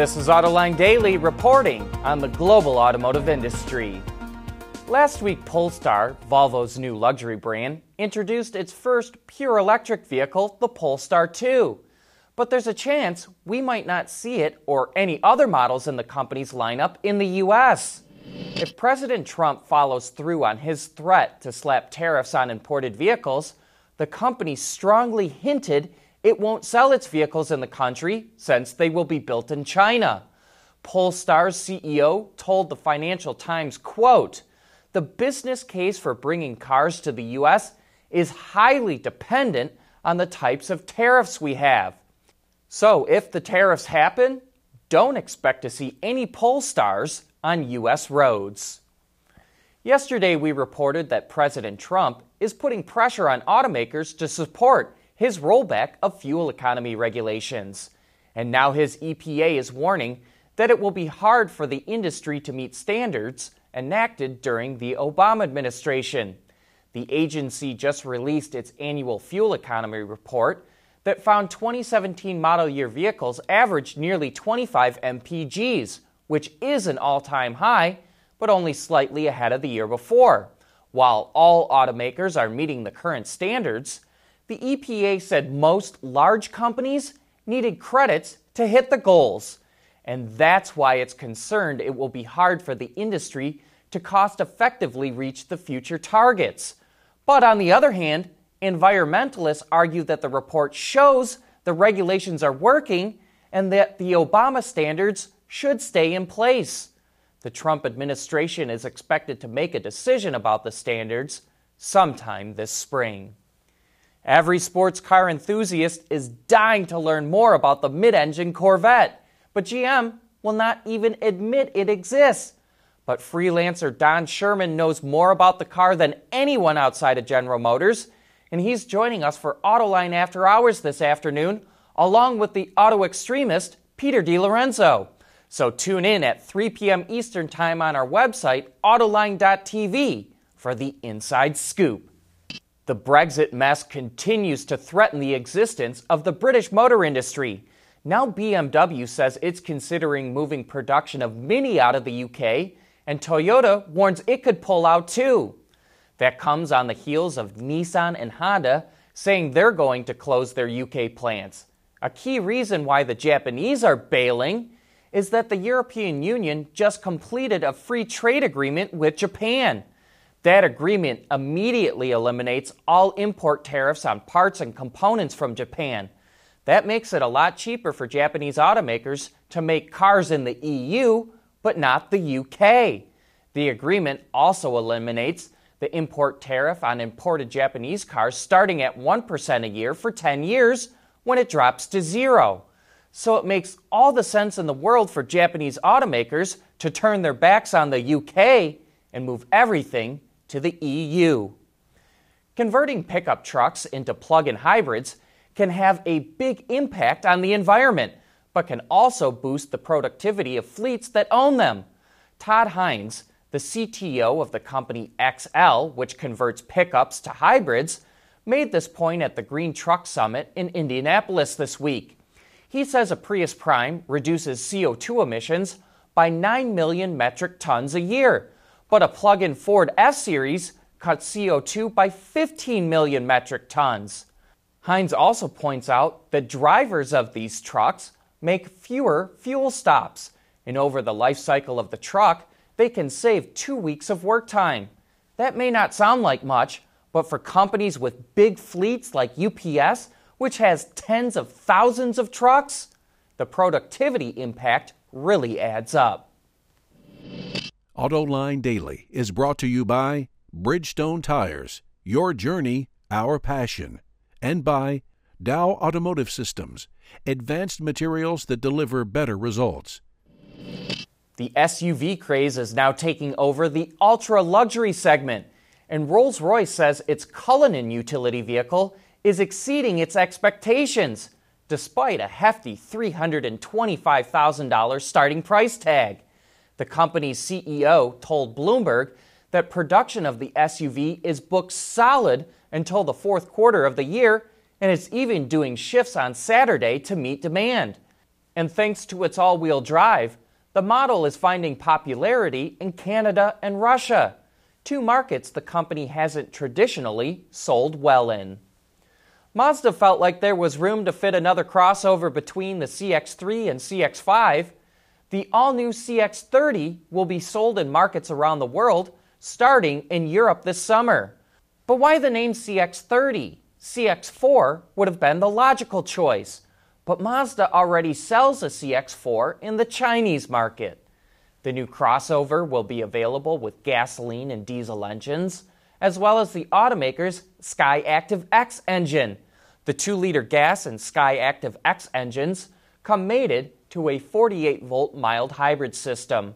This is Autoline Daily reporting on the global automotive industry. Last week, Polestar, Volvo's new luxury brand, introduced its first pure electric vehicle, the Polestar 2. But there's a chance we might not see it or any other models in the company's lineup in the U.S. If President Trump follows through on his threat to slap tariffs on imported vehicles, the company strongly hinted it won't sell its vehicles in the country since they will be built in China. Polestar's CEO told the Financial Times, quote, "The business case for bringing cars to the US is highly dependent on the types of tariffs we have. So, if the tariffs happen, don't expect to see any Polestars on US roads." Yesterday, we reported that President Trump is putting pressure on automakers to support his rollback of fuel economy regulations. And now his EPA is warning that it will be hard for the industry to meet standards enacted during the Obama administration. The agency just released its annual fuel economy report that found 2017 model year vehicles averaged nearly 25 mpgs, which is an all time high, but only slightly ahead of the year before. While all automakers are meeting the current standards, the EPA said most large companies needed credits to hit the goals. And that's why it's concerned it will be hard for the industry to cost effectively reach the future targets. But on the other hand, environmentalists argue that the report shows the regulations are working and that the Obama standards should stay in place. The Trump administration is expected to make a decision about the standards sometime this spring. Every sports car enthusiast is dying to learn more about the mid engine Corvette, but GM will not even admit it exists. But freelancer Don Sherman knows more about the car than anyone outside of General Motors, and he's joining us for Autoline After Hours this afternoon, along with the auto extremist Peter DeLorenzo. So tune in at 3 p.m. Eastern Time on our website, Autoline.tv, for the inside scoop. The Brexit mess continues to threaten the existence of the British motor industry. Now, BMW says it's considering moving production of Mini out of the UK, and Toyota warns it could pull out too. That comes on the heels of Nissan and Honda saying they're going to close their UK plants. A key reason why the Japanese are bailing is that the European Union just completed a free trade agreement with Japan. That agreement immediately eliminates all import tariffs on parts and components from Japan. That makes it a lot cheaper for Japanese automakers to make cars in the EU, but not the UK. The agreement also eliminates the import tariff on imported Japanese cars starting at 1% a year for 10 years when it drops to zero. So it makes all the sense in the world for Japanese automakers to turn their backs on the UK and move everything to the EU. Converting pickup trucks into plug in hybrids can have a big impact on the environment, but can also boost the productivity of fleets that own them. Tod Hynes, the CTO of the company XL, which converts pickups to hybrids, made this point at the Green Truck Summit in Indianapolis this week. He says a Prius Prime reduces CO2 emissions by 9 million metric tons a year, but a plug in Ford F Series cuts CO2 by 15 million metric tons. Hynes also points out that drivers of these trucks make fewer fuel stops, and over the life cycle of the truck, they can save two weeks of work time. That may not sound like much, but for companies with big fleets like UPS, which has tens of thousands of trucks, the productivity impact really adds up. AutoLine Daily is brought to you by Bridgestone Tires, your journey, our passion, and by Dow Automotive Systems, advanced materials that deliver better results. The SUV craze is now taking over the ultra luxury segment, and Rolls Royce says its Cullinan utility vehicle is exceeding its expectations, despite a hefty $325,000 starting price tag. The company's CEO told Bloomberg that production of the SUV is booked solid until the fourth quarter of the year and it's even doing shifts on Saturday to meet demand. And thanks to its all wheel drive, the model is finding popularity in Canada and Russia, two markets the company hasn't traditionally sold well in. Mazda felt like there was room to fit another crossover between the CX3 and CX5. The all new CX30 will be sold in markets around the world, starting in Europe this summer. But why the name CX30? CX4 would have been the logical choice, but Mazda already sells a CX4 in the Chinese market. The new crossover will be available with gasoline and diesel engines, as well as the automaker's Skyactiv X engine. The 2 liter gas and Skyactiv X engines come mated to a 48 volt mild hybrid system.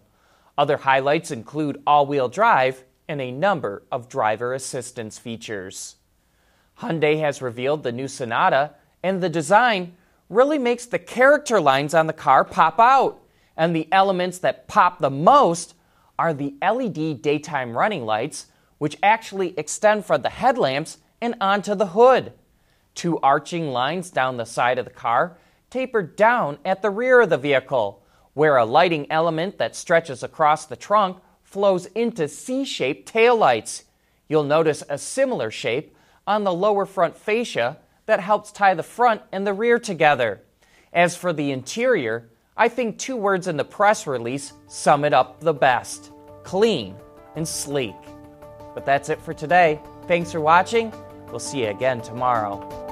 Other highlights include all wheel drive and a number of driver assistance features. Hyundai has revealed the new Sonata, and the design really makes the character lines on the car pop out. And the elements that pop the most are the LED daytime running lights, which actually extend from the headlamps and onto the hood. Two arching lines down the side of the car taper down at the rear of the vehicle, where a lighting element that stretches across the trunk flows into C shaped taillights. You'll notice a similar shape on the lower front fascia that helps tie the front and the rear together. As for the interior, I think two words in the press release sum it up the best clean and sleek. But that's it for today. Thanks for watching. We'll see you again tomorrow.